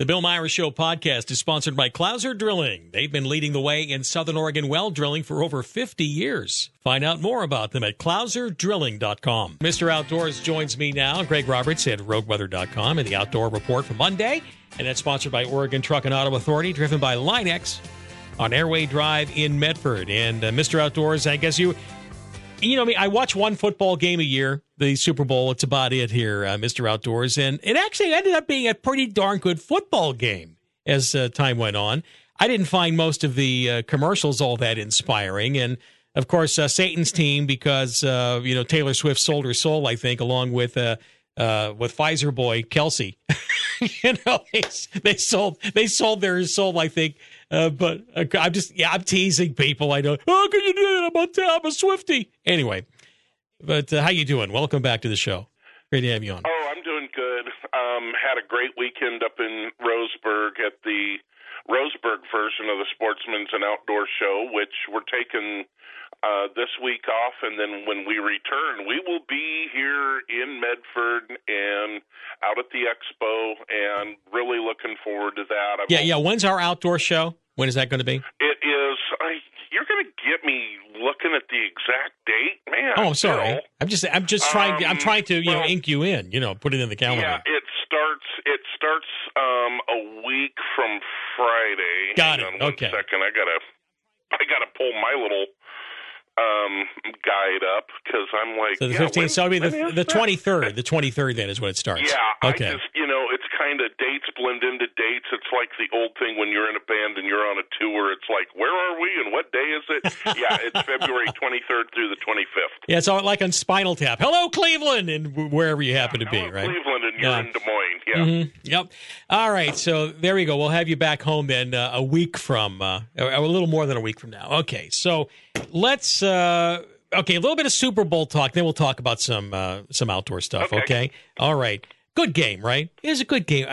The Bill Myers Show podcast is sponsored by Clouser Drilling. They've been leading the way in Southern Oregon well drilling for over 50 years. Find out more about them at clouserdrilling.com. Mr. Outdoors joins me now. Greg Roberts at RogueWeather.com and the Outdoor Report for Monday. And that's sponsored by Oregon Truck and Auto Authority, driven by Line-X on Airway Drive in Medford. And uh, Mr. Outdoors, I guess you you know, I mean, I watch one football game a year, the Super Bowl. It's about it here, uh, Mr. Outdoors. And it actually ended up being a pretty darn good football game as uh, time went on. I didn't find most of the uh, commercials all that inspiring. And of course, uh, Satan's team, because, uh, you know, Taylor Swift sold her soul, I think, along with. Uh, uh, with Pfizer boy Kelce. you know they, they sold they sold their soul. I think uh, but uh, I'm just, yeah, I'm teasing people. I know. How can you do that? I'm a, I'm a Swifty. Anyway, but uh, how you doing? Welcome back to the show. Great to have you on. Oh, I'm doing good. Um, had a great weekend up in Roseburg at the Roseburg version of the Sportsman's and Outdoor Show, which we're taking uh, this week off, and then when we return, we will be here in Medford and out at the expo, and really looking forward to that. I've yeah, yeah. When's our outdoor show? When is that going to be? It is. I, you're going to get me looking at the exact date, man. Oh, I'm sorry. I'm just. I'm just trying. Um, I'm trying to you well, know ink you in. You know, put it in the calendar. Yeah, it starts. It starts um, a week from Friday. Got Hang it. okay. Second, I gotta. I gotta pull my little um, guide up because I'm like so the yeah, 15th. so I mean the the 23rd. The 23rd then is when it starts. Yeah. Okay. I just you know kind of dates blend into dates. It's like the old thing when you're in a band and you're on a tour. It's like where are we and what day is it? yeah, it's February 23rd through the 25th. Yeah, it's all like on Spinal Tap. Hello Cleveland and wherever you happen yeah, to be, right? Cleveland and you're yeah. in Des Moines. Yeah. Mm-hmm. Yep. All right. So there we go. We'll have you back home then uh, a week from uh, a little more than a week from now. Okay. So let's. Uh, okay, a little bit of Super Bowl talk. Then we'll talk about some uh, some outdoor stuff. Okay. okay. All right. Good game, right? It was a good game.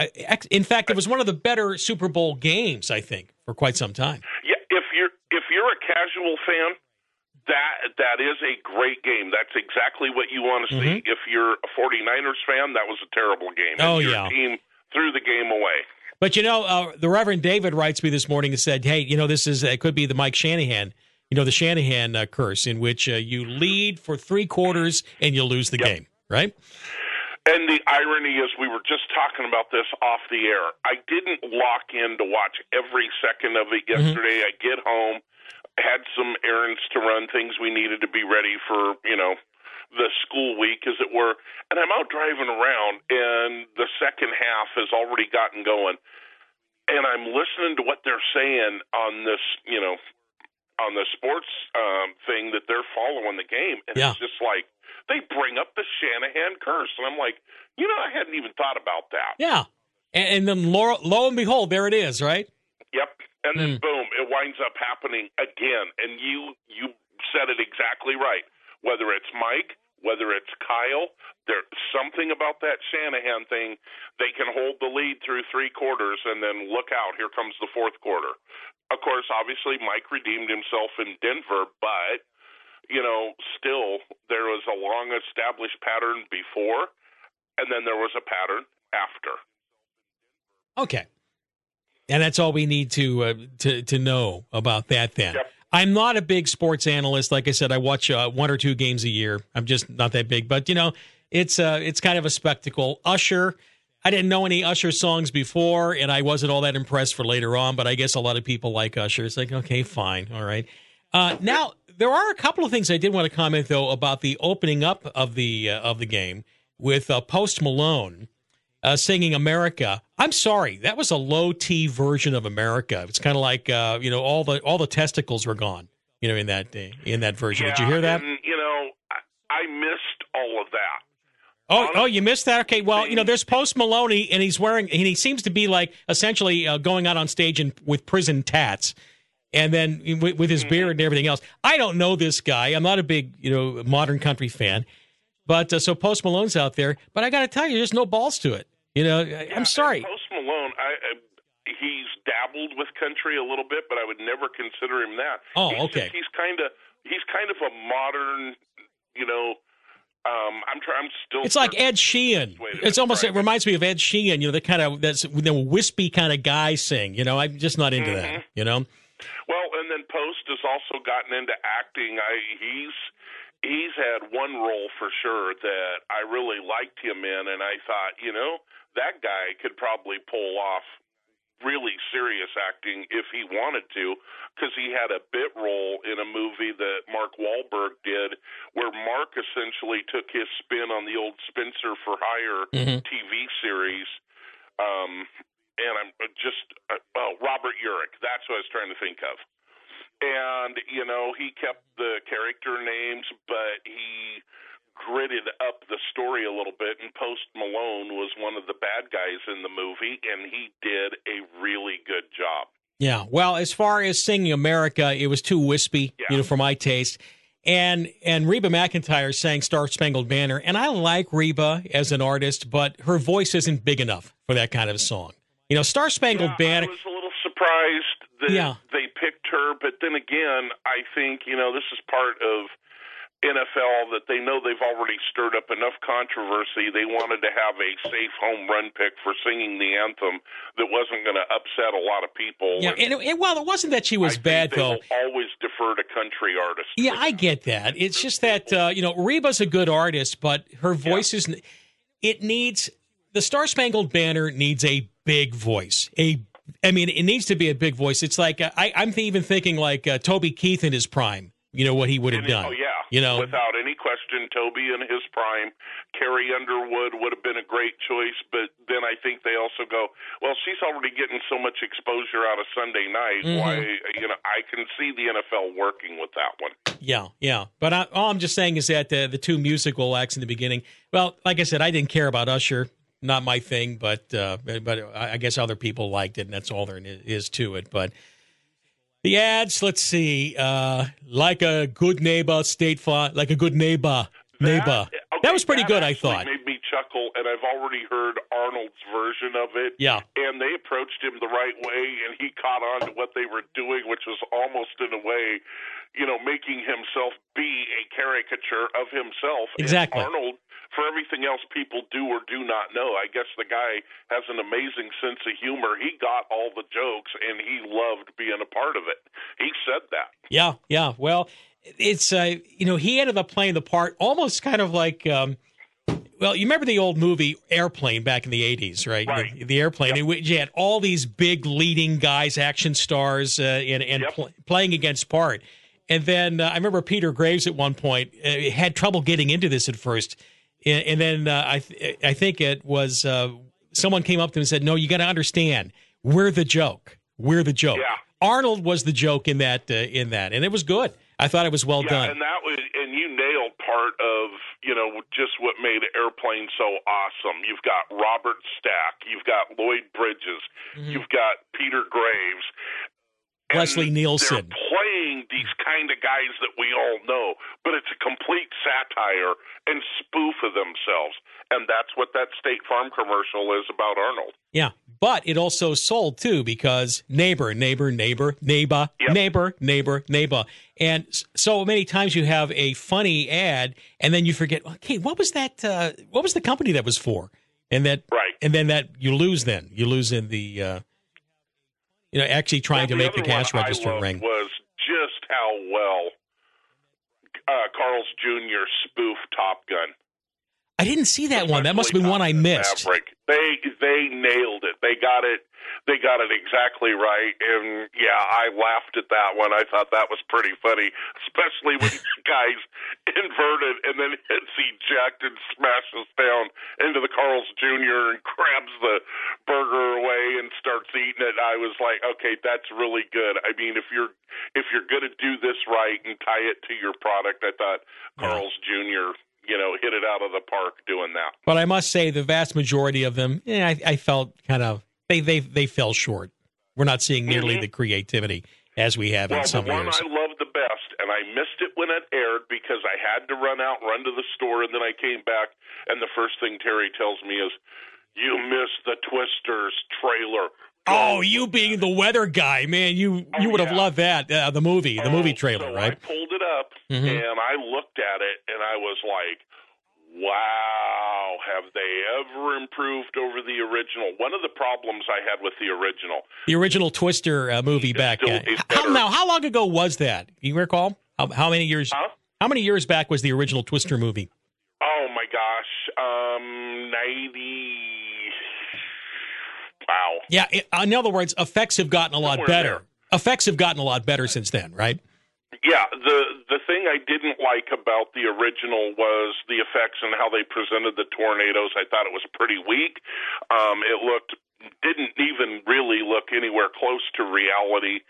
In fact, it was one of the better Super Bowl games I think for quite some time. Yeah. If you're if you're a casual fan, that that is a great game. That's exactly what you want to see. Mm-hmm. If you're a 49ers fan, that was a terrible game. Oh your yeah. Team threw the game away. But you know, uh, the Reverend David writes me this morning and said, "Hey, you know, this is it could be the Mike Shanahan." you know, the Shanahan uh, curse, in which uh, you lead for three quarters and you lose the yep. game, right? And the irony is, we were just talking about this off the air. I didn't lock in to watch every second of it yesterday. Mm-hmm. I get home, had some errands to run, things we needed to be ready for, you know, the school week, as it were. And I'm out driving around, and the second half has already gotten going. And I'm listening to what they're saying on this, you know, on the sports um, thing that they're following the game, and yeah. it's just like they bring up the Shanahan curse, and I'm like, you know, I hadn't even thought about that. Yeah, and, and then lo, lo, and behold, there it is, right? Yep, and then Mm. boom, it winds up happening again, and you you said it exactly right. Whether it's Mike, whether it's Kyle, there's something about that Shanahan thing. They can hold the lead through three quarters, and then look out, here comes the fourth quarter of course, obviously Mike redeemed himself in Denver, but you know, still there was a long established pattern before, and then there was a pattern after. Okay, and that's all we need to uh, to to know about that. Then yep. I'm not a big sports analyst. Like I said, I watch uh, one or two games a year. I'm just not that big, but you know, it's uh, it's kind of a spectacle. Usher. I didn't know any Usher songs before, and I wasn't all that impressed for later on. But I guess a lot of people like Usher. It's like, okay, fine, all right. Uh, now there are a couple of things I did want to comment though about the opening up of the uh, of the game with uh, Post Malone uh, singing "America." I'm sorry, that was a low T version of America. It's kind of like uh, you know all the all the testicles were gone. You know in that in that version. Yeah, did you hear that? And, you know, I, I missed all of that. Oh, oh, you missed that. Okay, well, you know, there's Post Maloney, and he's wearing, and he seems to be like essentially uh, going out on stage and with prison tats, and then with, with his Mm-hmm. beard and everything else. I don't know this guy. I'm not a big, you know, modern country fan, but uh, so Post Malone's out there. But I got to tell you, there's no balls to it. You know, I, I'm sorry. Post Malone, I, I, he's dabbled with country a little bit, but I would never consider him that. Oh, he's okay. Just, he's kind of he's kind of a modern, you know, Um, I'm trying. I'm still. It's like Ed Sheeran. It's almost. It reminds me of Ed Sheeran. You know, the kind of that's the wispy kind of guy sing. You know, I'm just not into mm-hmm. that. You know. Well, and then Post has also gotten into acting. I he's he's had one role for sure that I really liked him in, and I thought, you know, that guy could probably pull off really serious acting if he wanted to, because he had a bit role in a movie that Mark Wahlberg did, where Mark essentially took his spin on the old Spencer for Hire mm-hmm. TV series. Um, and I'm just, uh, well, Robert Urich. That's what I was trying to think of and you know he kept the character names, but he gritted up the story a little bit. And Post Malone was one of the bad guys in the movie, and he did a really good job. Yeah, well, as far as singing America, it was too wispy, yeah. you know, for my taste. And and Reba McEntire sang Star Spangled Banner, and I like Reba as an artist, but her voice isn't big enough for that kind of a song. You know, Star Spangled yeah, Banner. I was a little surprised that yeah. they picked her, but then again, I think you know this is part of NFL that they know they've already stirred up enough controversy. They wanted to have a safe home run pick for singing the anthem that wasn't going to upset a lot of people. Yeah, and, and, and well, it wasn't that she was I bad though. always defer to country artists. Yeah, I get that. It's just that uh, you know Reba's a good artist, but her voice yeah. is. It needs the Star Spangled Banner needs a big voice, a I mean, it needs to be a big voice. It's like uh, I, am even thinking like uh, Toby Keith in his prime. You know what he would have done. Oh yeah, you know, without any question, Toby in his prime, Carrie Underwood would have been a great choice. But then I think they also go, well, she's already getting so much exposure out of Sunday night. Mm-hmm. Why, you know, I can see the NFL working with that one. Yeah, yeah. But I, all I'm just saying is that uh, the two musical acts in the beginning. Well, like I said, I didn't care about Usher not my thing, but uh, but I guess other people liked it, and that's all there is to it. But the ads, let's see, uh, like a good neighbor, State Farm, like a good neighbor, neighbor. That, okay, that was pretty that good, I thought. Made me chuckle, and I've already heard Arnold's version of it. Yeah, and they approached him the right way, and he caught on to what they were doing, which was almost in a way, you know, making himself be a caricature of himself. Exactly, and Arnold for everything else people do or do not know. I guess the guy has an amazing sense of humor. He got all the jokes and he loved being a part of it. He said that. Yeah, yeah. Well, it's uh, you know, he ended up playing the part almost kind of like um well, you remember the old movie Airplane back in the 80s, right? right. The, the Airplane, yep. in which you had all these big leading guys, action stars, uh, and, and yep. pl- playing against part. And then uh, I remember Peter Graves at one point uh, had trouble getting into this at first and, and then uh, I th- I think it was uh, someone came up to him and said, "No, you got to understand, we're the joke. We're the joke." Yeah. Arnold was the joke in that uh, in that, and it was good. I thought it was well yeah, done. and that was and you nailed part of you know just what made Airplane so awesome. You've got Robert Stack, you've got Lloyd Bridges, mm-hmm. you've got Peter Graves, Leslie Nielsen. They're playing these kind of guys that we all know, but it's a complete satire and spoof of themselves. And that's what that State Farm commercial is about Arnold. Yeah. But it also sold too because neighbor, neighbor, neighbor, neighbor, yep. neighbor, neighbor, neighbor. And so many times you have a funny ad and then you forget, okay, what was that? Uh, what was the company that was for? And that, right. And then that you lose then. You lose in the, uh, you know, actually trying to make the cash register ring. Was just how well uh, Carl's Jr. spoofed Top Gun. I didn't see that one. That must have been one I missed. Maverick. They they nailed it. They got it they got it exactly right. And yeah, I laughed at that one. I thought that was pretty funny, especially when the guy's inverted and then hits eject and smashes down into the Carl's Jr. and grabs the burger away and starts eating it. I was like, okay, that's really good. I mean, if you're if you're going to do this right and tie it to your product, I thought Carl's Jr you know, hit it out of the park doing that. But I must say, the vast majority of them, yeah, I, I felt kind of they they they fell short. We're not seeing nearly mm-hmm. the creativity as we have well, in some the one years. I loved the best, and I missed it when it aired because I had to run out, run to the store, and then I came back, and the first thing Terry tells me is, "You missed the Twisters trailer." Oh, you being the weather guy, man, you oh, you would yeah. have loved that uh, the movie, the oh, movie trailer, so right? I pulled it up mm-hmm. and I looked at it and I was like, wow, have they ever improved over the original? One of the problems I had with the original, the original Twister uh, movie back. still uh, how, now, how long ago was that? You recall? How, how many years? Huh? How many years back was the original Twister movie? oh my gosh, um, ninety. Wow. Yeah. It, in other words, effects have gotten a lot Somewhere better. Effects have gotten a lot better since then, right? Yeah, the the thing I didn't like about the original was the effects and how they presented the tornadoes. I thought it was pretty weak. Um, it looked didn't even really look anywhere close to reality.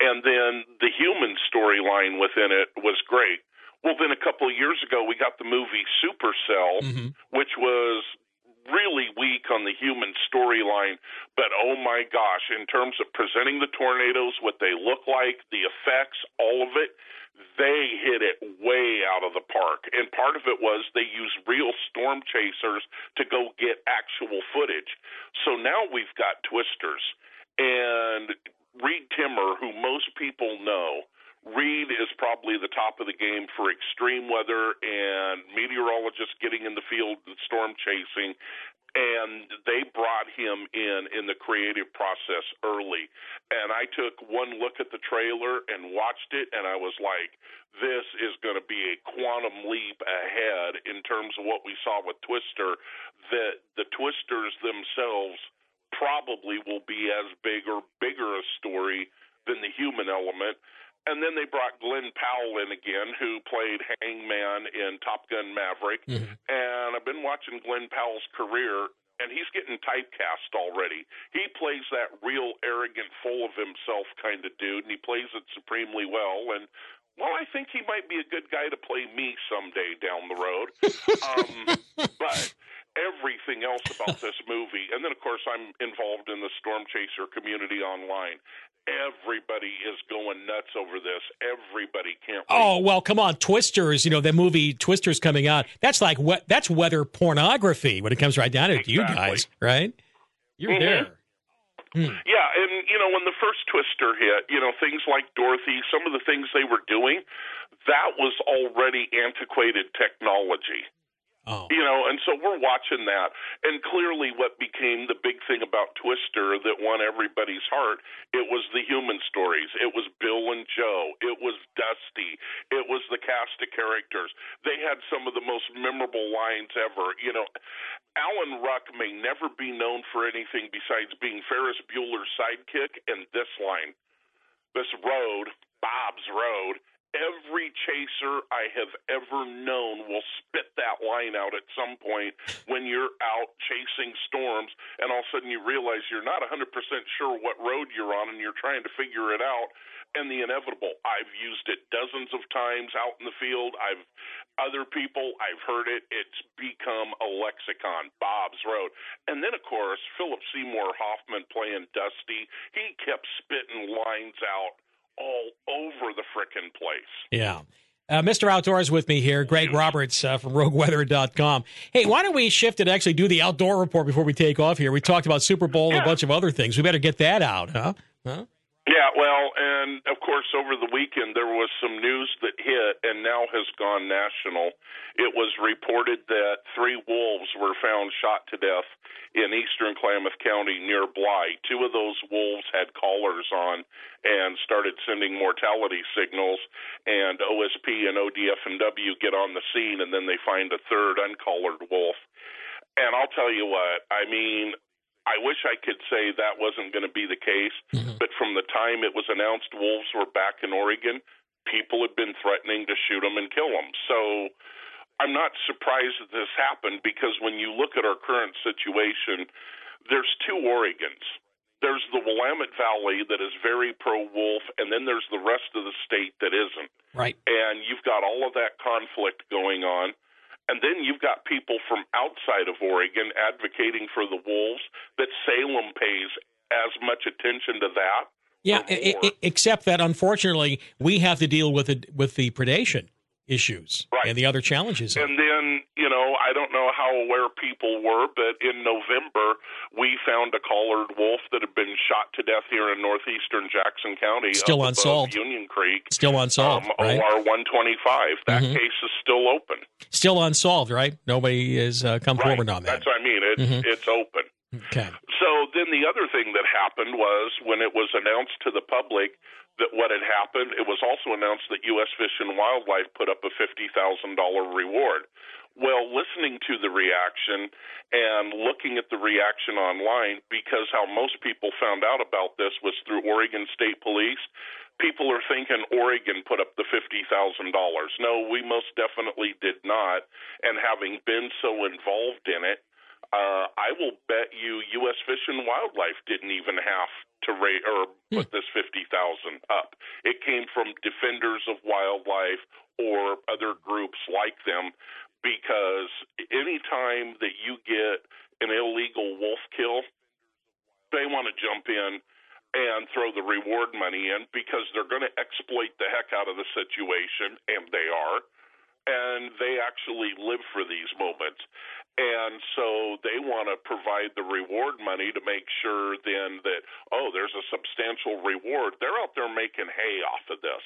And then the human storyline within it was great. Well, then a couple of years ago, we got the movie Supercell, Mhm. which was really weak on the human storyline. But oh my gosh, in terms of presenting the tornadoes, what they look like, the effects, all of it, they hit it way out of the park. And part of it was they used real storm chasers to go get actual footage. So now we've got twisters. And Reed Timmer, who most people know, Reed is probably the top of the game for extreme weather and meteorologists getting in the field and storm chasing. And they brought him in in the creative process early. And I took one look at the trailer and watched it, and I was like, this is going to be a quantum leap ahead in terms of what we saw with Twister. That the Twisters themselves probably will be as big or bigger a story than the human element. And then they brought Glen Powell in again, who played Hangman in Top Gun Maverick. And I've been watching Glen Powell's career, and he's getting typecast already. He plays that real arrogant, full of himself kind of dude, and he plays it supremely well. And well, I think he might be a good guy to play me someday down the road. um, but everything else about this movie, and then of course I'm involved in the Storm Chaser community online. Everybody is going nuts over this. Everybody can't. wait. Oh well, come on, Twisters. You know the movie Twisters coming out. That's like what? That's weather pornography when it comes right down to it. You guys, right? You're Mhm. there. Yeah, and you know when the first Twister hit, you know things like Dorothy, some of the things they were doing, that was already antiquated technology. Oh, You know, and so we're watching that. And clearly, what became the big thing about Twister that won everybody's heart, it was the human stories. It was Bill and Jo. It was Dusty. It was the cast of characters. They had some of the most memorable lines ever. You know, Alan Ruck may never be known for anything besides being Ferris Bueller's sidekick and this line. This road, Bob's Road, every chaser I have ever known will spit that line out at some point when you're out chasing storms and all of a sudden you realize you're not 100% sure what road you're on and you're trying to figure it out and the inevitable. I've used it dozens of times out in the field. I've other people I've heard it. It's become a lexicon. Bob's Road. And then of course Philip Seymour Hoffman playing Dusty. He kept spitting lines out all over the frickin' place. yeah. Uh, Mr. Outdoors with me here, Greg Roberts uh, from RogueWeather.com. Hey, why don't we shift and actually do the outdoor report before we take off here? We talked about Super Bowl and a bunch of other things. We better get that out, huh? Huh? Yeah, well, and of course, over the weekend there was some news that hit and now has gone national. It was reported that three wolves were found shot to death in eastern Klamath County near Bly. Two of those wolves had collars on and started sending mortality signals, and OSP and ODF&W get on the scene, and then they find a third uncollared wolf. And I'll tell you what, I mean, I wish I could say that wasn't going to be the case, mm-hmm. but from the time it was announced wolves were back in Oregon, people had been threatening to shoot them and kill them. So I'm not surprised that this happened because when you look at our current situation, there's two Oregons. There's the Willamette Valley that is very pro wolf, and then there's the rest of the state that isn't Right. and you've got all of that conflict going on. And then you've got people from outside of Oregon advocating for the wolves that Salem pays as much attention to that. Yeah, or i- i- except that unfortunately we have to deal with it with the predation issues Right. and the other challenges. And then, you know, I don't know know how aware people were, but in November we found a collared wolf that had been shot to death here in northeastern Jackson County, still unsolved. Union Creek, still unsolved. Um, right? OR one twenty five. That mm-hmm. case is still open. Still unsolved, right? Nobody has uh, come right. forward on that. That's what I mean. It's mm-hmm. it's open. Okay. So then the other thing that happened was when it was announced to the public that what had happened, it was also announced that U.S. Fish and Wildlife put up a $50,000 reward. Well, listening to the reaction and looking at the reaction online, because how most people found out about this was through Oregon State Police, people are thinking Oregon put up the $50,000. No, we most definitely did not. And having been so involved in it, uh, I will bet you U.S. Fish and Wildlife didn't even have to rate or hmm. put this fifty thousand up. It came from defenders of wildlife or other groups like them, because anytime that you get an illegal wolf kill, they want to jump in and throw the reward money in because they're going to exploit the heck out of the situation, and they are and they actually live for these moments. And so they want to provide the reward money to make sure then that, oh, there's a substantial reward. They're out there making hay off of this.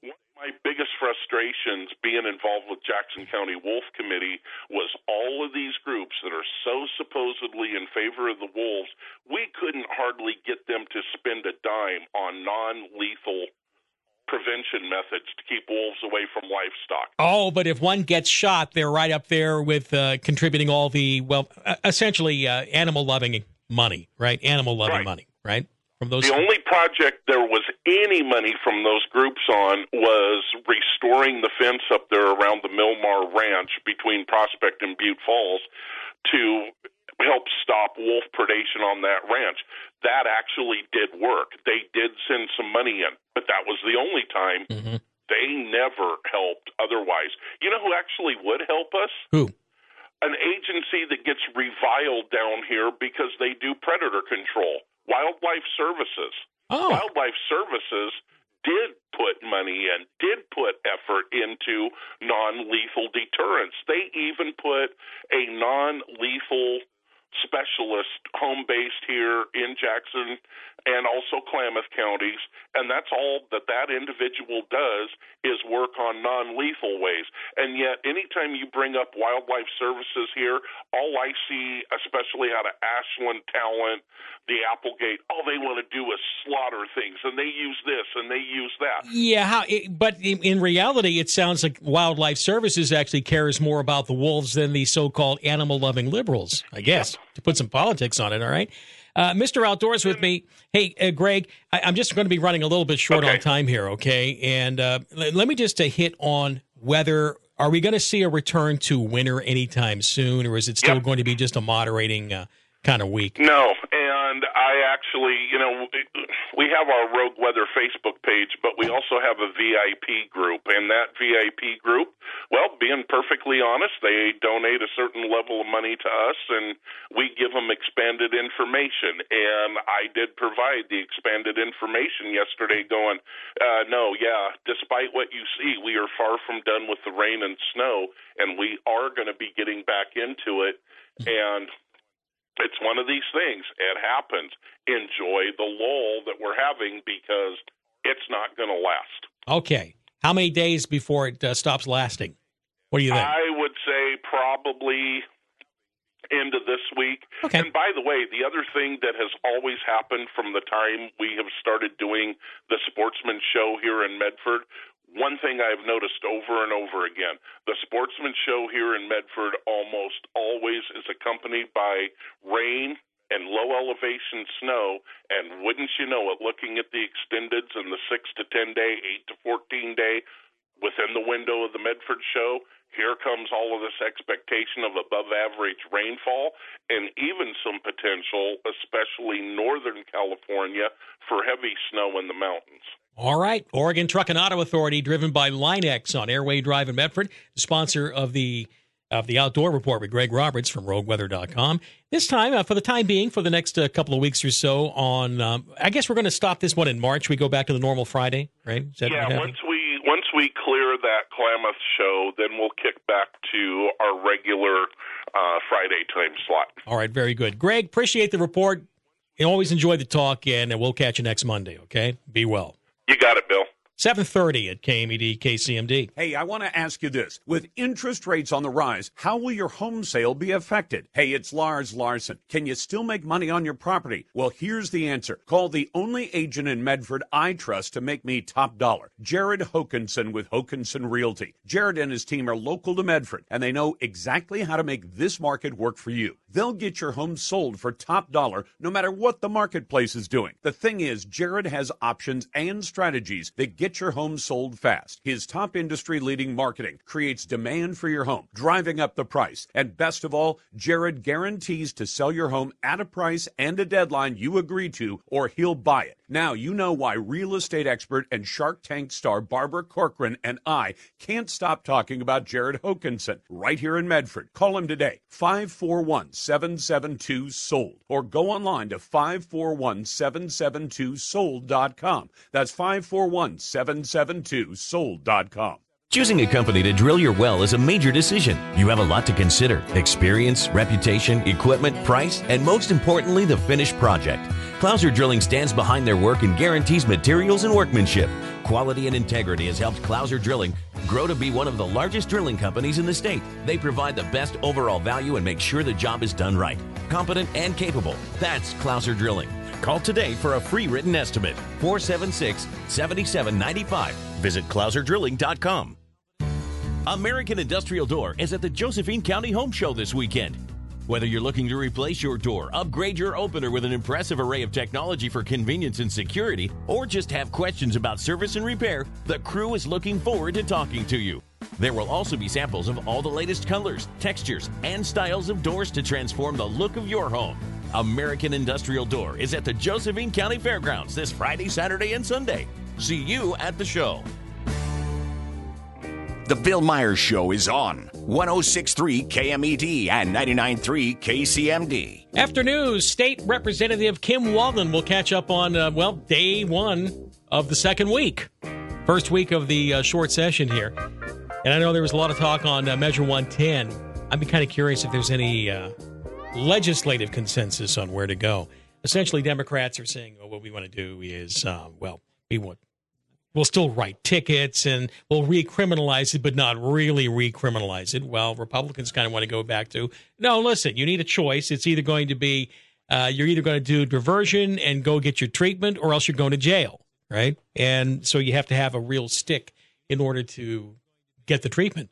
One of my biggest frustrations being involved with Jackson County Wolf Committee was all of these groups that are so supposedly in favor of the wolves, we couldn't hardly get them to spend a dime on non lethal prevention methods to keep wolves away from livestock. Oh, but if one gets shot, they're right up there with uh, contributing all the well, uh, essentially uh, animal loving money, right? Animal loving right. money, right? From those. The only project there was any money from those groups on was restoring the fence up there around the Milmar Ranch between Prospect and Butte Falls to help stop wolf predation on that ranch. That actually did work. They did send some money in, but that was the only time. Mm-hmm. They never helped otherwise. You know who actually would help us? Who? An agency that gets reviled down here because they do predator control. Wildlife Services. Oh. Wildlife Services did put money in, did put effort into non lethal deterrence. They even put a non lethal specialist home based here in Jackson and also Klamath counties, and that's all that that individual does is work on non-lethal ways. And yet, anytime you bring up wildlife services here, all I see, especially out of Ashland, Talent, the Applegate, all they want to do is slaughter things, and they use this and they use that. Yeah, how, but in reality, it sounds like wildlife services actually cares more about the wolves than the so-called animal-loving liberals. I guess yep. To put some politics on it. All right. Uh, Mr. Outdoors with me. Hey, uh, Greg, I, am just going to be running a little bit short okay. on time here, okay? And uh, l- let me just uh, hit on whether are we going to see a return to winter anytime soon, or is it still yep. going to be just a moderating uh, kind of week? No, and I actually, you know, we have our Rogue Weather Facebook page, but we also have a VIP group. And that VIP group, well, being perfectly honest, they donate a certain level of money to us and we give them expanded information. And I did provide the expanded information yesterday going, uh, no, yeah, despite what you see, we are far from done with the rain and snow, and we are going to be getting back into it. And it's one of these things. It happens. Enjoy the lull that we're having because it's not going to last. Okay. How many days before it uh, stops lasting? What do you think? I would say probably into this week. Okay. And by the way, the other thing that has always happened from the time we have started doing the Sportsman Show here in Medford, one thing I've noticed over and over again the sportsman show here in Medford almost always is accompanied by rain and low elevation snow. And wouldn't you know it, looking at the extendeds and the 6 to 10 day, 8 to 14 day within the window of the Medford show, here comes all of this expectation of above average rainfall and even some potential, especially northern California, for heavy snow in the mountains. All right. Oregon Truck and Auto Authority, driven by Line-X on Airway Drive in Medford, sponsor of the of the Outdoor Report with Greg Roberts from RogueWeather.com. This time, uh, for the time being, for the next uh, couple of weeks or so, on um, I guess we're going to stop this one in March. We go back to the normal Friday, right? yeah. Once we once we clear that Klamath show, then we'll kick back to our regular uh, Friday time slot. All right, very good. Greg, appreciate the report. always enjoy the talk, and we'll catch you next Monday, okay? Be well. You got it, Bill. 730 at KMED KCMD. Hey, I want to ask you this. With interest rates on the rise, how will your home sale be affected? Hey, it's Lars Larson. Can you still make money on your property? Well, here's the answer. Call the only agent in Medford I trust to make me top dollar. Jared Hokinson with Hokinson Realty. Jared and his team are local to Medford, and they know exactly how to make this market work for you. They'll get your home sold for top dollar no matter what the marketplace is doing. The thing is, Jared has options and strategies that get Get your home sold fast. His top industry leading marketing creates demand for your home, driving up the price. And best of all, Jared guarantees to sell your home at a price and a deadline you agree to, or he'll buy it. Now you know why real estate expert and Shark Tank star Barbara Corcoran and I can't stop talking about Jared Hokinson right here in Medford. Call him today, 541 772 SOLD, or go online to 541 772 SOLD.com. That's 541 541- 772sold.com. Choosing a company to drill your well is a major decision. You have a lot to consider experience, reputation, equipment, price, and most importantly, the finished project. Clouser Drilling stands behind their work and guarantees materials and workmanship. Quality and integrity has helped Clouser Drilling grow to be one of the largest drilling companies in the state. They provide the best overall value and make sure the job is done right. Competent and capable. That's Clouser Drilling. Call today for a free written estimate. 476 7795. Visit ClouserDrilling.com. American Industrial Door is at the Josephine County Home Show this weekend. Whether you're looking to replace your door, upgrade your opener with an impressive array of technology for convenience and security, or just have questions about service and repair, the crew is looking forward to talking to you. There will also be samples of all the latest colors, textures, and styles of doors to transform the look of your home. American Industrial Door is at the Josephine County Fairgrounds this Friday, Saturday, and Sunday. See you at the show. The Bill Myers Show is on 1063 KMED and 993 KCMD. After news, State Representative Kim Wallan will catch up on, uh, well, day one of the second week. First week of the uh, short session here. And I know there was a lot of talk on uh, Measure 110. I'd be kind of curious if there's any uh, legislative consensus on where to go. Essentially, Democrats are saying, oh, what we want to do is, uh, well, we want we'll still write tickets and we'll recriminalize it, but not really recriminalize it. Well, Republicans kind of want to go back to no, listen, you need a choice. It's either going to be uh, you're either going to do diversion and go get your treatment, or else you're going to jail, right? And so you have to have a real stick in order to get the treatment.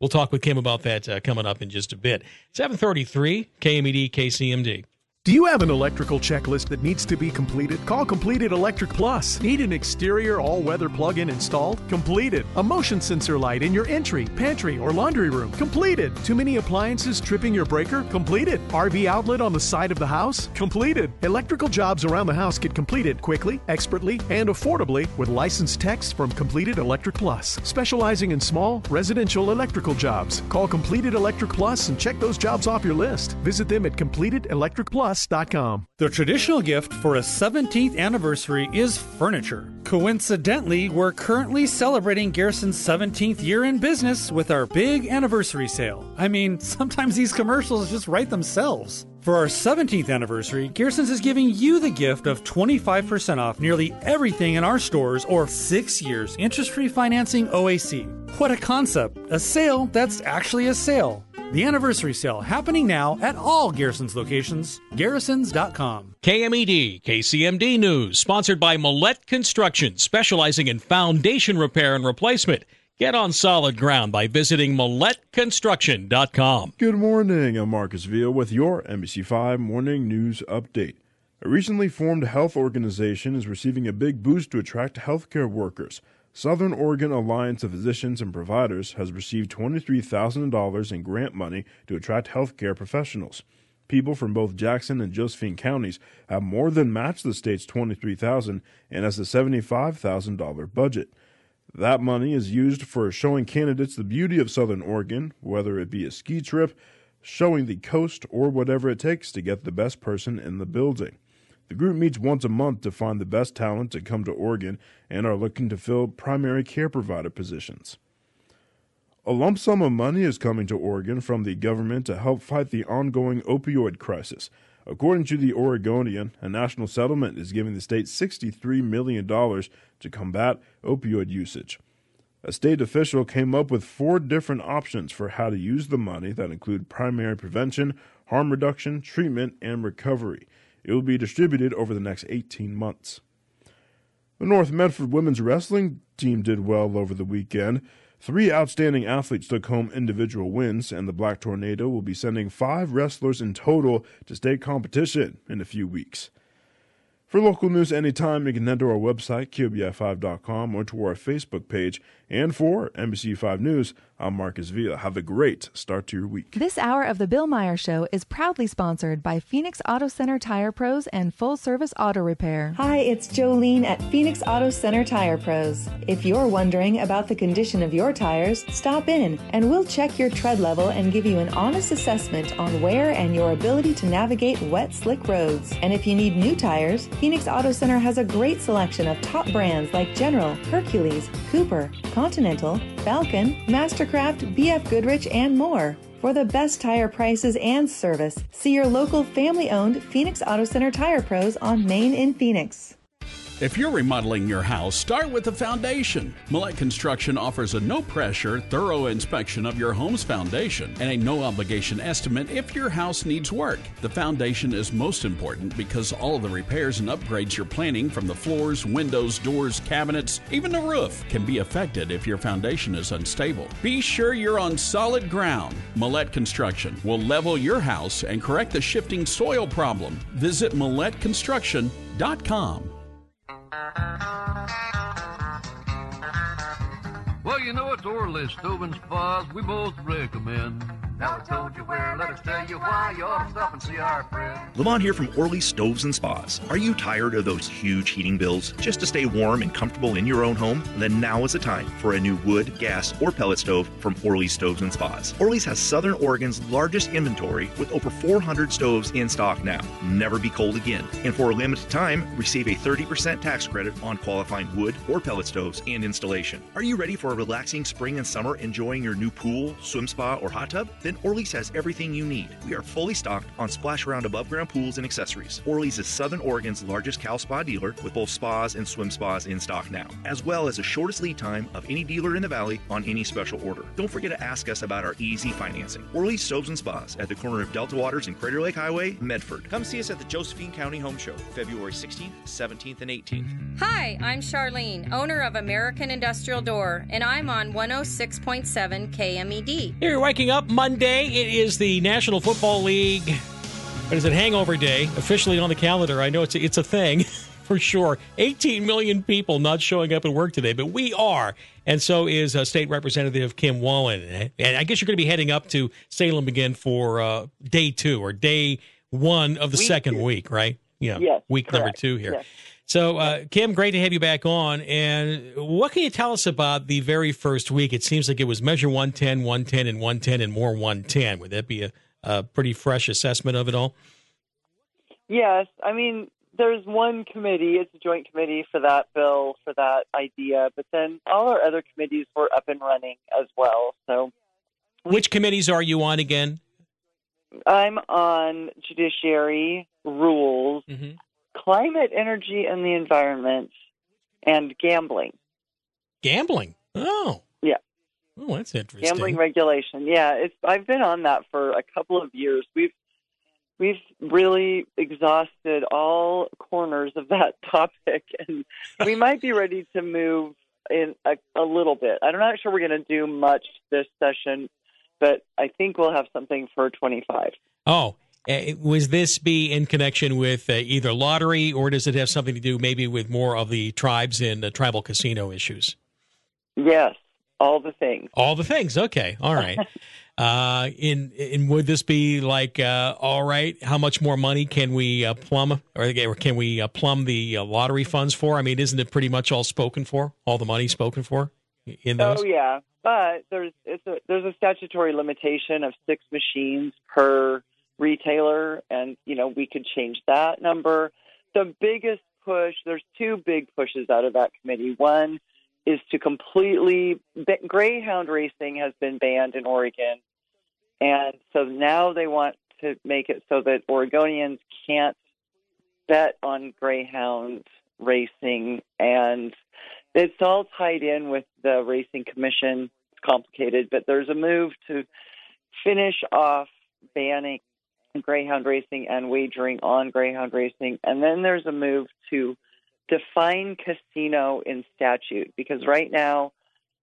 We'll talk with Kim about that uh, coming up in just a bit. 733 KMED KCMD. Do you have an electrical checklist that needs to be completed? Call Completed Electric Plus. Need an exterior all weather plug in installed? Completed. A motion sensor light in your entry, pantry, or laundry room? Completed. Too many appliances tripping your breaker? Completed. RV outlet on the side of the house? Completed. Electrical jobs around the house get completed quickly, expertly, and affordably with licensed techs from Completed Electric Plus, specializing in small residential electrical jobs. Call Completed Electric Plus and check those jobs off your list. Visit them at Completed Electric Plus The traditional gift for a 17th anniversary is furniture. Coincidentally, we're currently celebrating Garrison's 17th year in business with our big anniversary sale. I mean, sometimes these commercials just write themselves. For our 17th anniversary, Garrison's is giving you the gift of 25% off nearly everything in our stores or 6 years interest-free financing OAC. What a concept! A sale that's actually a sale. The anniversary sale happening now at all Garrison's locations. Garrisons.com. KMED, KCMD News, sponsored by Millette Construction, specializing in foundation repair and replacement. Get on solid ground by visiting MilletteConstruction.com. Good morning. I'm Marcus Villa with your NBC5 Morning News Update. A recently formed health organization is receiving a big boost to attract healthcare workers. Southern Oregon Alliance of Physicians and Providers has received $23,000 in grant money to attract healthcare professionals. People from both Jackson and Josephine counties have more than matched the state's $23,000 and has a $75,000 budget. That money is used for showing candidates the beauty of Southern Oregon, whether it be a ski trip, showing the coast, or whatever it takes to get the best person in the building. The group meets once a month to find the best talent to come to Oregon and are looking to fill primary care provider positions. A lump sum of money is coming to Oregon from the government to help fight the ongoing opioid crisis. According to the Oregonian, a national settlement is giving the state $63 million to combat opioid usage. A state official came up with four different options for how to use the money that include primary prevention, harm reduction, treatment, and recovery. It will be distributed over the next 18 months. The North Medford women's wrestling team did well over the weekend. Three outstanding athletes took home individual wins, and the Black Tornado will be sending five wrestlers in total to state competition in a few weeks. For local news anytime, you can head to our website, KOBI5.com, or to our Facebook page. And for NBC5 News, I'm Marcus Villa. Have a great start to your week. This hour of The Bill Meyer Show is proudly sponsored by Phoenix Auto Center Tire Pros and Full Service Auto Repair. Hi, it's Jolene at Phoenix Auto Center Tire Pros. If you're wondering about the condition of your tires, stop in and we'll check your tread level and give you an honest assessment on wear and your ability to navigate wet, slick roads. And if you need new tires, Phoenix Auto Center has a great selection of top brands like General, Hercules, Cooper, Continental, Falcon, Mastercraft, BF Goodrich, and more. For the best tire prices and service, see your local family owned Phoenix Auto Center Tire Pros on Main in Phoenix. If you're remodeling your house, start with the foundation. Millette Construction offers a no pressure, thorough inspection of your home's foundation and a no obligation estimate if your house needs work. The foundation is most important because all of the repairs and upgrades you're planning from the floors, windows, doors, cabinets, even the roof can be affected if your foundation is unstable. Be sure you're on solid ground. Millette Construction will level your house and correct the shifting soil problem. Visit MilletteConstruction.com. Well, you know it's Orley Stove and Spas we both recommend. Now I told you where, let us tell you why. You ought to stop and see our friend. Lamont here from Orley Stoves and Spas. Are you tired of those huge heating bills just to stay warm and comfortable in your own home? Then now is the time for a new wood, gas, or pellet stove from Orley Stoves and Spas. Orley's has Southern Oregon's largest inventory with over 400 stoves in stock now. Never be cold again. And for a limited time, receive a 30% tax credit on qualifying wood or pellet stoves and installation. Are you ready for a relaxing spring and summer enjoying your new pool, swim spa, or hot tub? Then Orleys has everything you need. We are fully stocked on splash around above ground pools and accessories. Orleys is Southern Oregon's largest Cal Spa dealer with both spas and swim spas in stock now, as well as the shortest lead time of any dealer in the valley on any special order. Don't forget to ask us about our easy financing. Orleys Stoves and Spas at the corner of Delta Waters and Crater Lake Highway, Medford. Come see us at the Josephine County Home Show, February 16th, 17th, and 18th. Hi, I'm Charlene, owner of American Industrial Door, and I'm on 106.7 KMED. Here you're waking up Monday. It is the National Football League. What is it? Hangover Day, officially on the calendar. I know it's a, it's a thing for sure. 18 million people not showing up at work today, but we are. And so is uh, State Representative Kim Wallan. And I guess you're going to be heading up to Salem again for uh, day two or day one of the second week, right? Yeah. Yes, week number two here. Yes. So, uh, Kim, great to have you back on. And what can you tell us about the very first week? It seems like it was measure 110, 110, and 110, and more 110. Would that be a, a pretty fresh assessment of it all? Yes, I mean, there's one committee, it's a joint committee for that bill, for that idea, but then all our other committees were up and running as well. So Which committees are you on again? I'm on judiciary, rules, Mm-hmm. climate, energy, and the environment, and gambling. Gambling. Oh. Yeah. Oh, that's interesting. Gambling regulation. Yeah, it's I've been on that for a couple of years. We've we've really exhausted all corners of that topic and we might be ready to move in a, a little bit. I'm not sure we're going to do much this session, but I think we'll have something for 25. Oh, uh, was this be in connection with uh, either lottery or does it have something to do maybe with more of the tribes and uh, tribal casino issues? Yes, all the things. All the things. Okay. All right. uh, in, in would this be like, uh, all right, how much more money can we uh, plumb or, or can we uh, plumb the uh, lottery funds for? I mean, isn't it pretty much all spoken for? All the money spoken for in those? Oh yeah, but there's it's a, there's a statutory limitation of six machines per retailer, and you know we could change that number. The biggest push, there's two big pushes out of that committee. One is to completely greyhound racing has been banned in Oregon, and so now they want to make it so that Oregonians can't bet on greyhound racing, and it's all tied in with the racing commission. It's complicated, but there's a move to finish off banning greyhound racing and wagering on greyhound racing, and then there's a move to define casino in statute because right now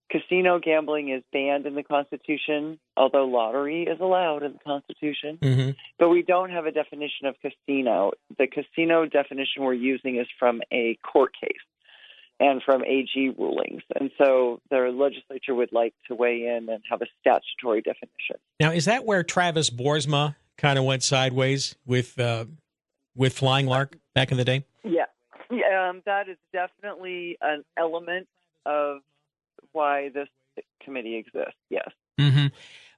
casino gambling is banned in the Constitution, although lottery is allowed in the Constitution. Mm-hmm. But we don't have a definition of casino. The casino definition we're using is from a court case and from AG rulings. And so the legislature would like to weigh in and have a statutory definition. Now, is that where Travis Boersma kind of went sideways with uh, with Flying Lark back in the day? Yeah. Yeah, um, that is definitely an element of why this committee exists. Yes. Mm-hmm.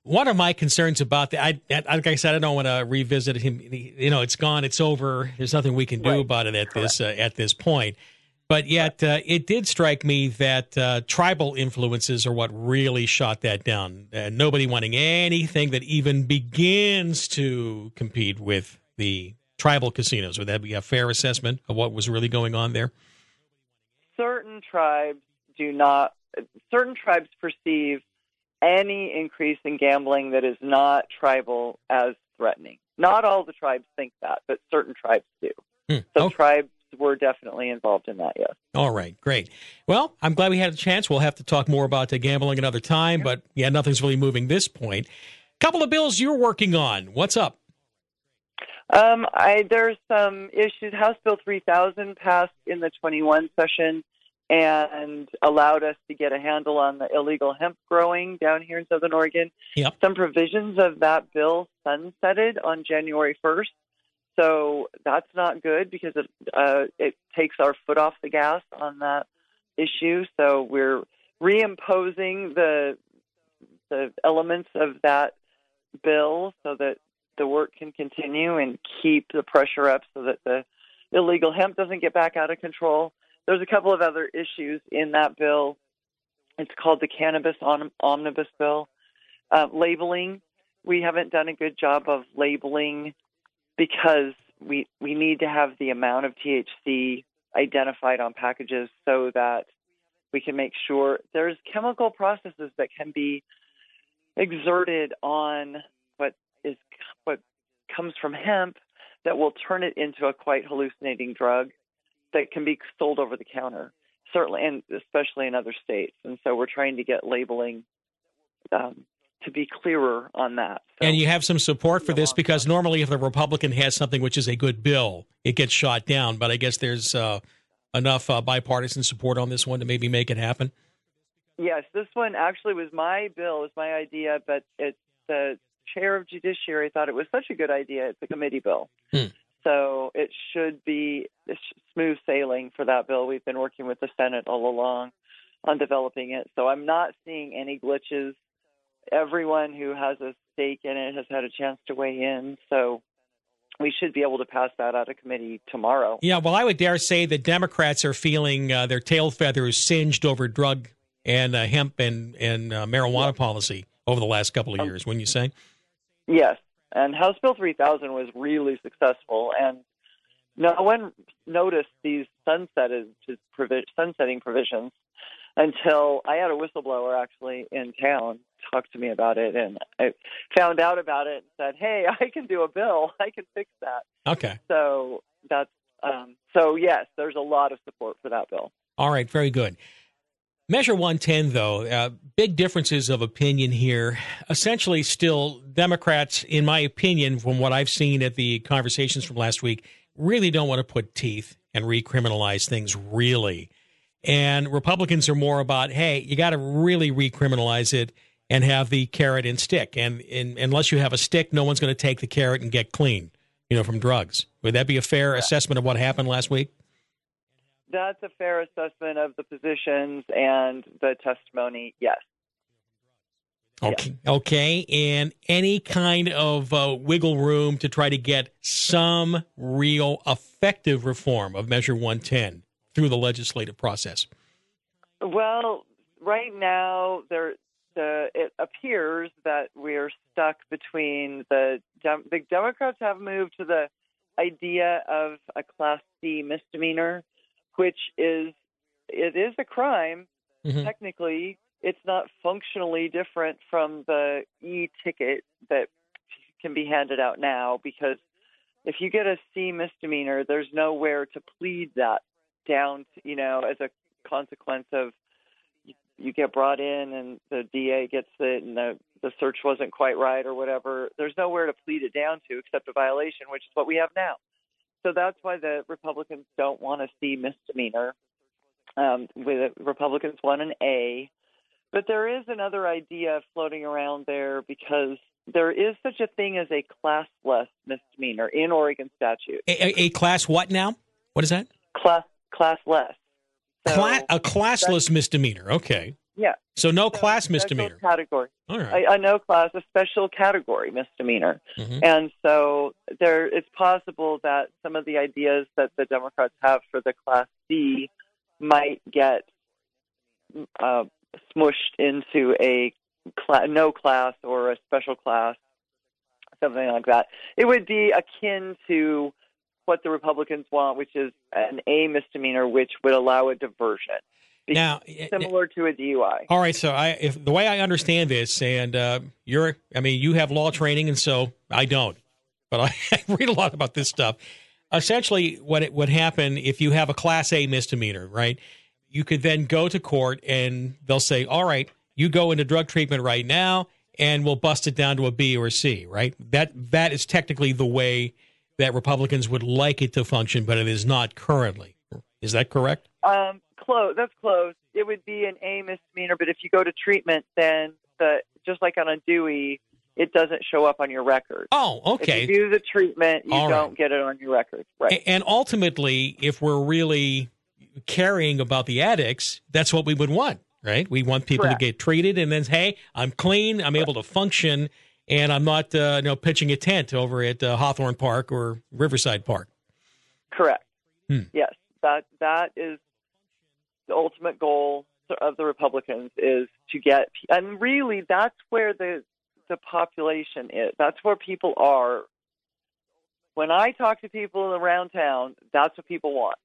One of my concerns about that, I, like I said, I don't want to revisit him. You know, it's gone, it's over. There's nothing we can do Right. about it at Correct. this uh, at this point. But yet, uh, it did strike me that uh, tribal influences are what really shot that down. Uh, nobody wanting anything that even begins to compete with the tribal casinos. Would that be a fair assessment of what was really going on there? certain tribes do not certain tribes perceive any increase in gambling that is not tribal as threatening not all the tribes think that but certain tribes do Hmm. so tribes were definitely involved in that yes All right, great. Well, I'm glad we had a chance. We'll have to talk more about uh, gambling another time, but yeah, nothing's really moving this point. Couple of bills you're working on. What's up? um, I, there's some issues house bill 3000 passed in the 21 session and allowed us to get a handle on the illegal hemp growing down here in southern oregon Yep. some provisions of that bill sunsetted on January 1st. So that's not good because it uh, it takes our foot off the gas on that issue. So we're reimposing the the elements of that bill so that the work can continue and keep the pressure up so that the illegal hemp doesn't get back out of control. There's a couple of other issues in that bill. It's called the Cannabis Om- Omnibus Bill. Uh, labeling, we haven't done a good job of labeling because we we need to have the amount of THC identified on packages so that we can make sure there's chemical processes that can be exerted on what is what comes from hemp that will turn it into a quite hallucinating drug that can be sold over the counter certainly and especially in other states. And so we're trying to get labeling um, to be clearer on that And you have some support for this because normally, if a Republican has something which is a good bill, it gets shot down. But I guess there's uh, enough uh, bipartisan support on this one to maybe make it happen. Yes, this one actually was my bill, was my idea, but it's the chair of judiciary thought it was such a good idea. It's a committee bill, Hmm. so it should be smooth sailing for that bill. We've been working with the Senate all along on developing it, so I'm not seeing any glitches. Everyone who has a stake in it has had a chance to weigh in, so we should be able to pass that out of committee tomorrow. Yeah, well, I would dare say that Democrats are feeling uh, their tail feathers singed over drug and uh, hemp and and uh, marijuana policy over the last couple of years. Wouldn't you say? Yes, and House Bill 3000 was really successful, and no one noticed these sunsetted sunsetting provisions until I had a whistleblower actually in town talk to me about it, and I found out about it and said, "Hey, I can do a bill. I can fix that." Okay. So that's um, so yes, there's a lot of support for that bill. All right, very good. Measure 110, though, uh, big differences of opinion here. Essentially, still, Democrats, in my opinion, from what I've seen at the conversations from last week, really don't want to put teeth and recriminalize things, really. And Republicans are more about, hey, you got to really recriminalize it and have the carrot and stick. And, and unless you have a stick, no one's going to take the carrot and get clean, you know, from drugs. Would that be a fair assessment of what happened last week? That's a fair assessment of the positions and the testimony. Yes. Okay. Okay. And any kind of uh, wiggle room to try to get some real effective reform of Measure 110 through the legislative process. Well, right now there the it appears that we're stuck between the the Democrats have moved to the idea of a class C misdemeanor, which is it is a crime Mhm. technically. It's not functionally different from the e-ticket that can be handed out now because if you get a C misdemeanor, there's nowhere to plead that down, to, you know, as a consequence of you, get brought in and the DA gets it and the the search wasn't quite right or whatever. There's nowhere to plead it down to except a violation, which is what we have now. So that's why the Republicans don't want to see misdemeanor. Um, with Republicans want an A, but there is another idea floating around there because there is such a thing as a classless misdemeanor in Oregon statute. A, a, a class what now? What is that? Class classless. So, Cla- a classless misdemeanor. Okay. Yeah. So no class special misdemeanor. category. All right. A, a no class, a special category misdemeanor. Mhm. And so there, it's possible that some of the ideas that the Democrats have for the Class C might get uh, smushed into a cla- no class or a special class, something like that. It would be akin to what the Republicans want, which is an A misdemeanor, which would allow a diversion. Now, similar to a DUI. All right, so I, if the way I understand this, and uh, you're, I mean, you have law training, and so I don't, but I, I read a lot about this stuff. Essentially, what it would happen if you have a Class A misdemeanor, right? You could then go to court, and they'll say, "All right, you go into drug treatment right now, and we'll bust it down to a B or a C." Right? That that is technically the way that Republicans would like it to function, but it is not currently. Is that correct? Um, close. That's close. It would be an A misdemeanor, but if you go to treatment, then the just like on a Dewey, it doesn't show up on your record. Oh, okay. If you do the treatment, you All right. don't get it on your record. Right. And ultimately, if we're really caring about the addicts, that's what we would want, right? We want people Correct. to get treated and then, hey, I'm clean, I'm able to function, and I'm not, uh, you know, pitching a tent over at uh, Hawthorne Park or Riverside Park. Correct. Hmm. Yes, that that is the ultimate goal of the Republicans is to get, and really that's where the the population is. That's where people are. When I talk to people around town, that's what people want.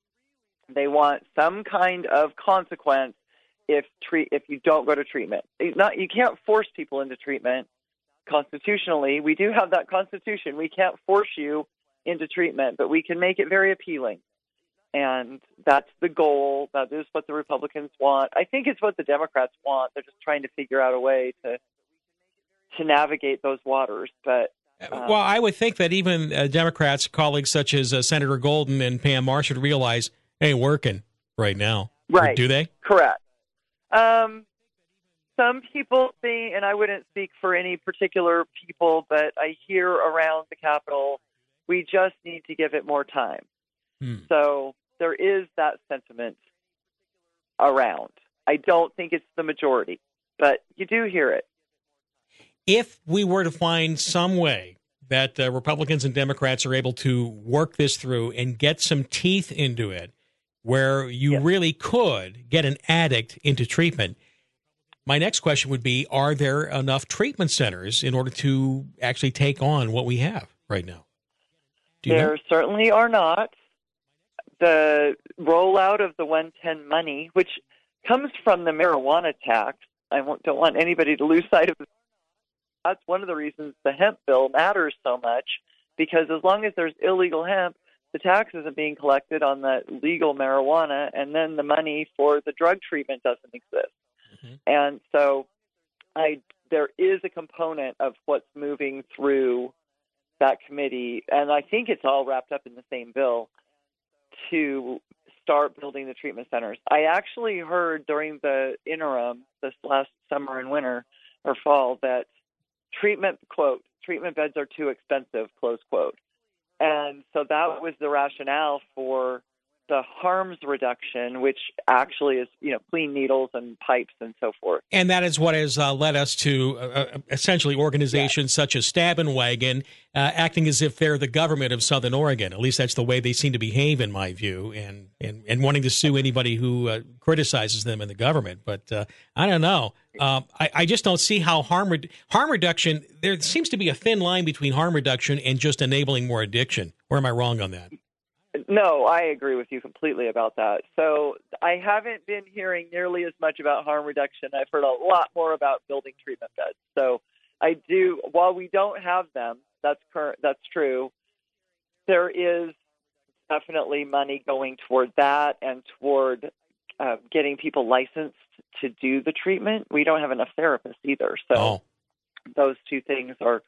They want some kind of consequence if treat if you don't go to treatment. It's not you can't force people into treatment constitutionally. We do have that constitution. We can't force you into treatment, but we can make it very appealing. And that's the goal. That is what the Republicans want. I think it's what the Democrats want. They're just trying to figure out a way to to navigate those waters. But um, well, I would think that even uh, Democrats, colleagues such as uh, Senator Golden and Pam Marsh would realize ain't working right now. Right. Do they? Correct. Um, some people think, and I wouldn't speak for any particular people, but I hear around the Capitol, we just need to give it more time. Hmm. So there is that sentiment around. I don't think it's the majority, but you do hear it. if we were to find some way that uh, Republicans and Democrats are able to work this through and get some teeth into it, where you really could get an addict into treatment, my next question would be Are there enough treatment centers in order to actually take on what we have right now? You know? There certainly are not. The rollout of the 110 money, which comes from the marijuana tax, I don't want anybody to lose sight of this. That's one of the reasons the hemp bill matters so much, because as long as there's illegal hemp, the tax isn't being collected on the legal marijuana, and then the money for the drug treatment doesn't exist. Mm-hmm. And so, I there is a component of what's moving through that committee, and I think it's all wrapped up in the same bill to start building the treatment centers. I actually heard during the interim this last summer and winter or fall that treatment quote treatment beds are too expensive close quote and so that was the rationale for the harms reduction, which actually is you know clean needles and pipes and so forth. And that is what has uh, led us to uh, uh essentially organizations such as Stabbin' Wagon uh, acting as if they're the government of Southern Oregon. At least that's the way they seem to behave, in my view, and and, and wanting to sue anybody who uh, criticizes them in the government. But uh, I don't know. Um, I, I, just don't see how harm re- harm reduction. There seems to be a thin line between harm reduction and just enabling more addiction. Or am I wrong on that? No, I agree with you completely about that. So I haven't been hearing nearly as much about harm reduction. I've heard a lot more about building treatment beds. So I do. While we don't have them, that's current. That's true. There is definitely money going toward that and toward uh, getting people licensed to do the treatment. We don't have enough therapists either. So. Oh those two things are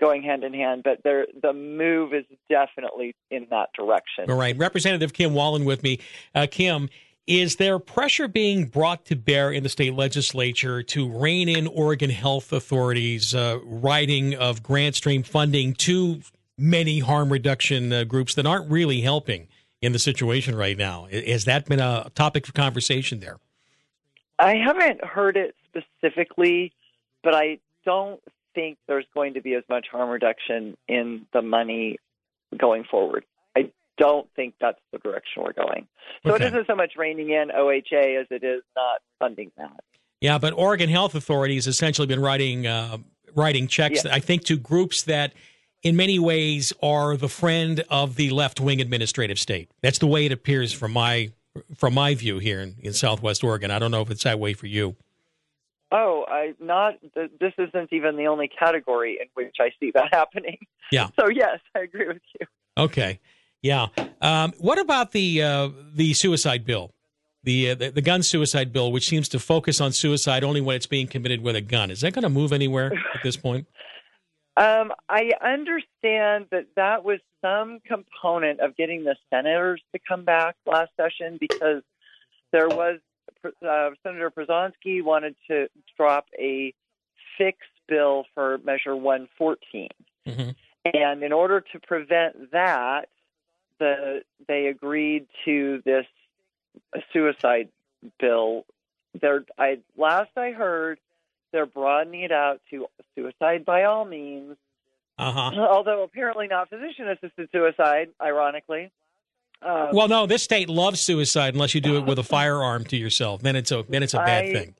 going hand in hand, but the move is definitely in that direction. All right. Representative Kim Wallan with me. Uh, Kim, is there pressure being brought to bear in the state legislature to rein in Oregon health authorities' uh, writing of grant stream funding to many harm reduction uh, groups that aren't really helping in the situation right now? Has that been a topic of conversation there? I haven't heard it specifically, but I don't think there's going to be as much harm reduction in the money going forward. I don't think that's the direction we're going. So okay. it isn't so much reining in OHA as it is not funding that. Yeah, but Oregon Health Authority has essentially been writing uh, writing checks, I think, to groups that, in many ways, are the friend of the left wing administrative state. That's the way it appears from my from my view here in, in Southwest Oregon. I don't know if it's that way for you. Oh, I not. This isn't even the only category in which I see that happening. Yeah. So yes, I agree with you. Okay. Yeah. Um, what about the uh, the suicide bill, the, uh, the, the gun suicide bill, which seems to focus on suicide only when it's being committed with a gun? Is that going to move anywhere at this point? Um, I understand that that was some component of getting the senators to come back last session because there was uh, Senator Prozanski wanted to drop a fixed bill for Measure 114. Mm-hmm. And in order to prevent that, the they agreed to this suicide bill. They're, I last I heard, they're broadening it out to suicide by all means. Uh-huh. Although apparently not physician assisted suicide, ironically. Um, well, no, this state loves suicide unless you do it with a firearm to yourself. Then it's a then it's a bad I, thing.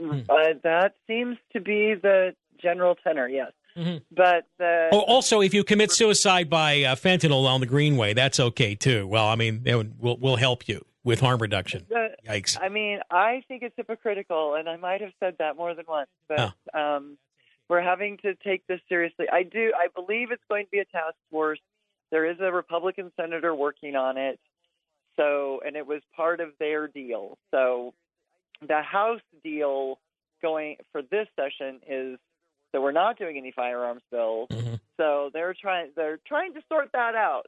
Uh, that seems to be the general tenor. Yes. Mm-hmm. But uh, oh, also, if you commit suicide by uh, fentanyl on the Greenway, that's okay too. Well, I mean, we'll we'll help you with harm reduction. The, Yikes! I mean, I think it's hypocritical, and I might have said that more than once. But oh. um, we're having to take this seriously. I do. I believe it's going to be a task force there is a Republican senator working on it. So, and it was part of their deal. So, the House deal going for this session is that we're not doing any firearms bills. Mm-hmm. So they're trying they're trying to sort that out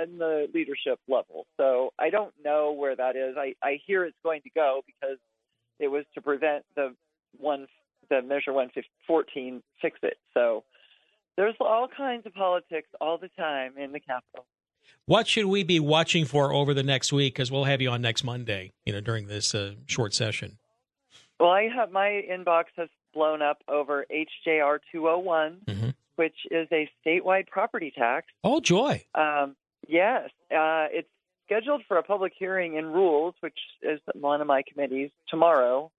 in the leadership level. So I don't know where that is. I I hear it's going to go because it was to prevent the one the measure 114 fix it. So there's all kinds of politics all the time in the Capitol. What should we be watching for over the next week? Because we'll have you on next Monday, you know, during this uh, short session. Well, I have my inbox has blown up over HJR 201, mm-hmm. which is a statewide property tax. Oh, joy! Um, yes, uh, it's scheduled for a public hearing in rules, which is one of my committees tomorrow.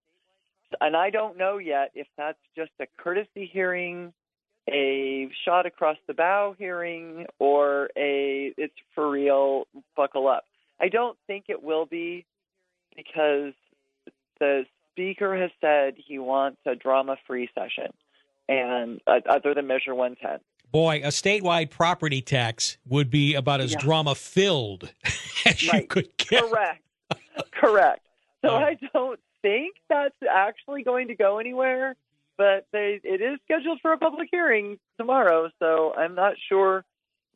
And I don't know yet if that's just a courtesy hearing a shot across the bow hearing or a it's for real buckle up. I don't think it will be because the speaker has said he wants a drama free session and uh, other than measure 110. Boy, a statewide property tax would be about as yeah. drama filled as right. you could get. Correct. Correct. So. I don't think that's actually going to go anywhere but they it is scheduled for a public hearing tomorrow, so I'm not sure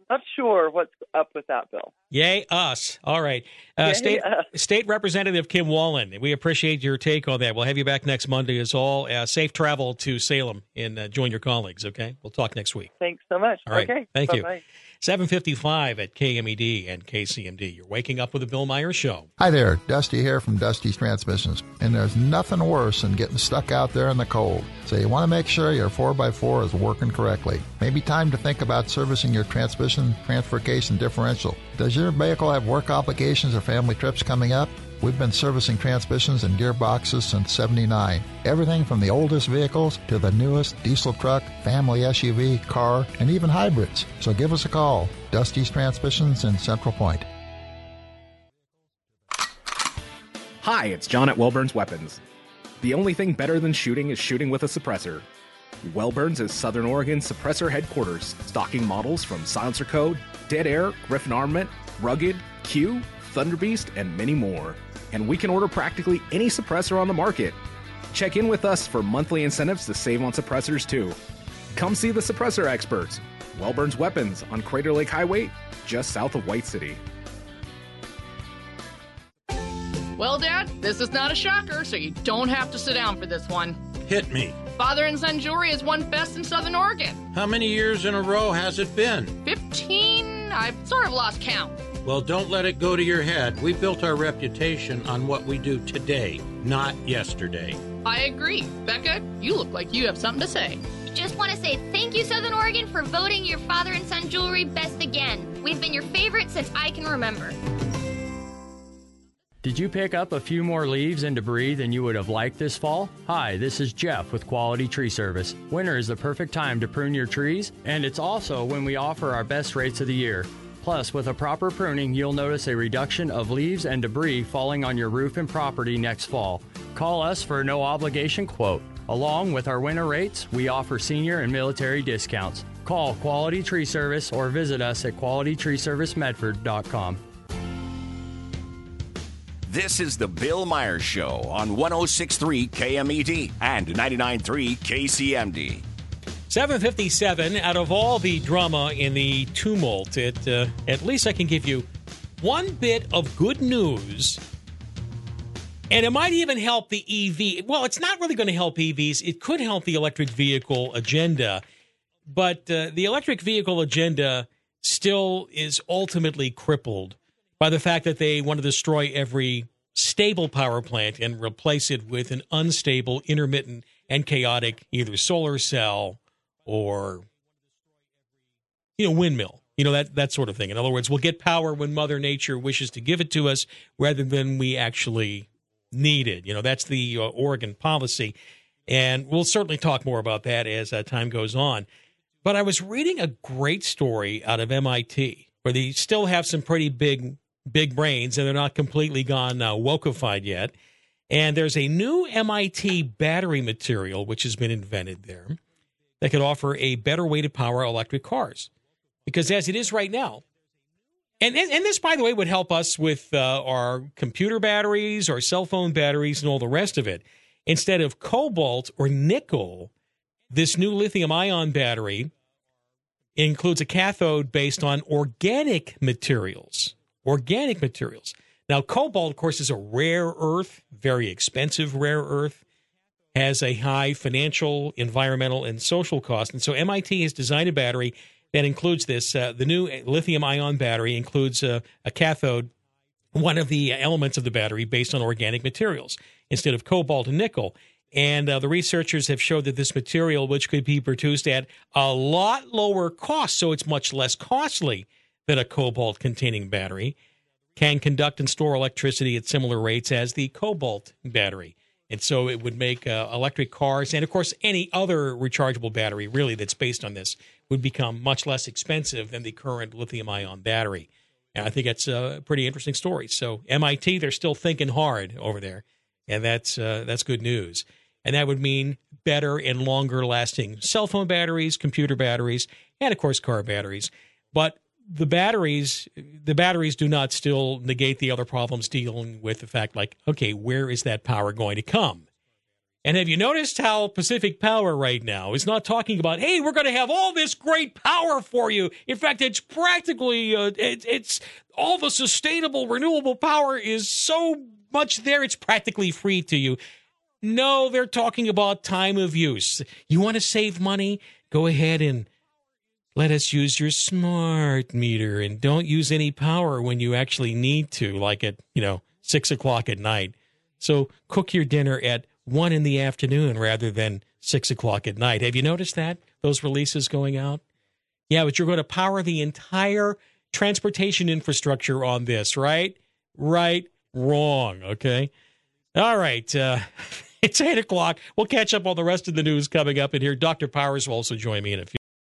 not sure what's up with that bill. Yay, us. All right. Uh, Yay, State us. State Representative Kim Wallan, we appreciate your take on that. We'll have you back next Monday as all. Uh, safe travel to Salem and uh, join your colleagues, okay? We'll talk next week. Thanks so much. All right. Okay. Thank Bye-bye. you. 755 at KMED and KCMD. You're waking up with the Bill Meyer Show. Hi there, Dusty here from Dusty's Transmissions. And there's nothing worse than getting stuck out there in the cold. So you want to make sure your 4x4 is working correctly. Maybe time to think about servicing your transmission, transfer case, and differential. Does your vehicle have work obligations or family trips coming up? We've been servicing transmissions and gearboxes since 79. Everything from the oldest vehicles to the newest diesel truck, family SUV, car, and even hybrids. So give us a call. Dusty's Transmissions in Central Point. Hi, it's John at Wellburns Weapons. The only thing better than shooting is shooting with a suppressor. Wellburns is Southern Oregon's suppressor headquarters, stocking models from SilencerCo, Dead Air, Griffin Armament, Rugged, Q, Thunderbeast, and many more and we can order practically any suppressor on the market. Check in with us for monthly incentives to save on suppressors too. Come see the suppressor experts. Wellburns Weapons on Crater Lake Highway, just south of White City. Well, Dad, this is not a shocker, so you don't have to sit down for this one. Hit me. Father and Son Jewelry has won Best in Southern Oregon. How many years in a row has it been? 15? I've sort of lost count. Well, don't let it go to your head. We built our reputation on what we do today, not yesterday. I agree. Becca, you look like you have something to say. Just want to say thank you, Southern Oregon, for voting your father and son jewelry best again. We've been your favorite since I can remember. Did you pick up a few more leaves and debris than you would have liked this fall? Hi, this is Jeff with Quality Tree Service. Winter is the perfect time to prune your trees, and it's also when we offer our best rates of the year. Plus, with a proper pruning, you'll notice a reduction of leaves and debris falling on your roof and property next fall. Call us for a no obligation quote. Along with our winter rates, we offer senior and military discounts. Call Quality Tree Service or visit us at qualitytreeservicemedford.com. This is the Bill Meyer's Show on 1063 KMED and 993 KCMD. 757, out of all the drama in the tumult, it, uh, at least I can give you one bit of good news. And it might even help the EV. Well, it's not really going to help EVs. It could help the electric vehicle agenda. But uh, the electric vehicle agenda still is ultimately crippled by the fact that they want to destroy every stable power plant and replace it with an unstable, intermittent, and chaotic either solar cell or you know windmill you know that that sort of thing. In other words we'll get power when mother nature wishes to give it to us rather than we actually need it. You know that's the uh, oregon policy. And we'll certainly talk more about that as uh, time goes on. But i was reading a great story out of mit where they still have some pretty big big brains and they're not completely gone uh, wokeified yet. And there's a new mit battery material which has been invented there that could offer a better way to power electric cars. Because as it is right now, and, and, and this, by the way, would help us with uh, our computer batteries, our cell phone batteries, and all the rest of it. Instead of cobalt or nickel, this new lithium ion battery includes a cathode based on organic materials. Organic materials. Now, cobalt, of course, is a rare earth, very expensive rare earth has a high financial, environmental, and social cost. And so MIT has designed a battery that includes this. Uh, the new lithium ion battery includes uh, a cathode, one of the elements of the battery based on organic materials instead of cobalt and nickel. And uh, the researchers have showed that this material, which could be produced at a lot lower cost, so it's much less costly than a cobalt containing battery, can conduct and store electricity at similar rates as the cobalt battery. And so it would make uh, electric cars and, of course, any other rechargeable battery really that's based on this would become much less expensive than the current lithium ion battery. And I think that's a pretty interesting story. So MIT, they're still thinking hard over there, and that's uh, that's good news. And that would mean better and longer lasting cell phone batteries, computer batteries, and of course car batteries. But the batteries the batteries do not still negate the other problems dealing with the fact like okay where is that power going to come? And have you noticed how pacific power right now is not talking about hey we're going to have all this great power for you. In fact it's practically uh, it, it's all the sustainable renewable power is so much there it's practically free to you. No they're talking about time of use. You want to save money? Go ahead and let us use your smart meter and don't use any power when you actually need to, like at, you know, six o'clock at night. So cook your dinner at one in the afternoon rather than six o'clock at night. Have you noticed that? Those releases going out? Yeah, but you're going to power the entire transportation infrastructure on this, right? Right, wrong. Okay. All right. Uh, it's eight o'clock. We'll catch up on the rest of the news coming up in here. Dr. Powers will also join me in a few.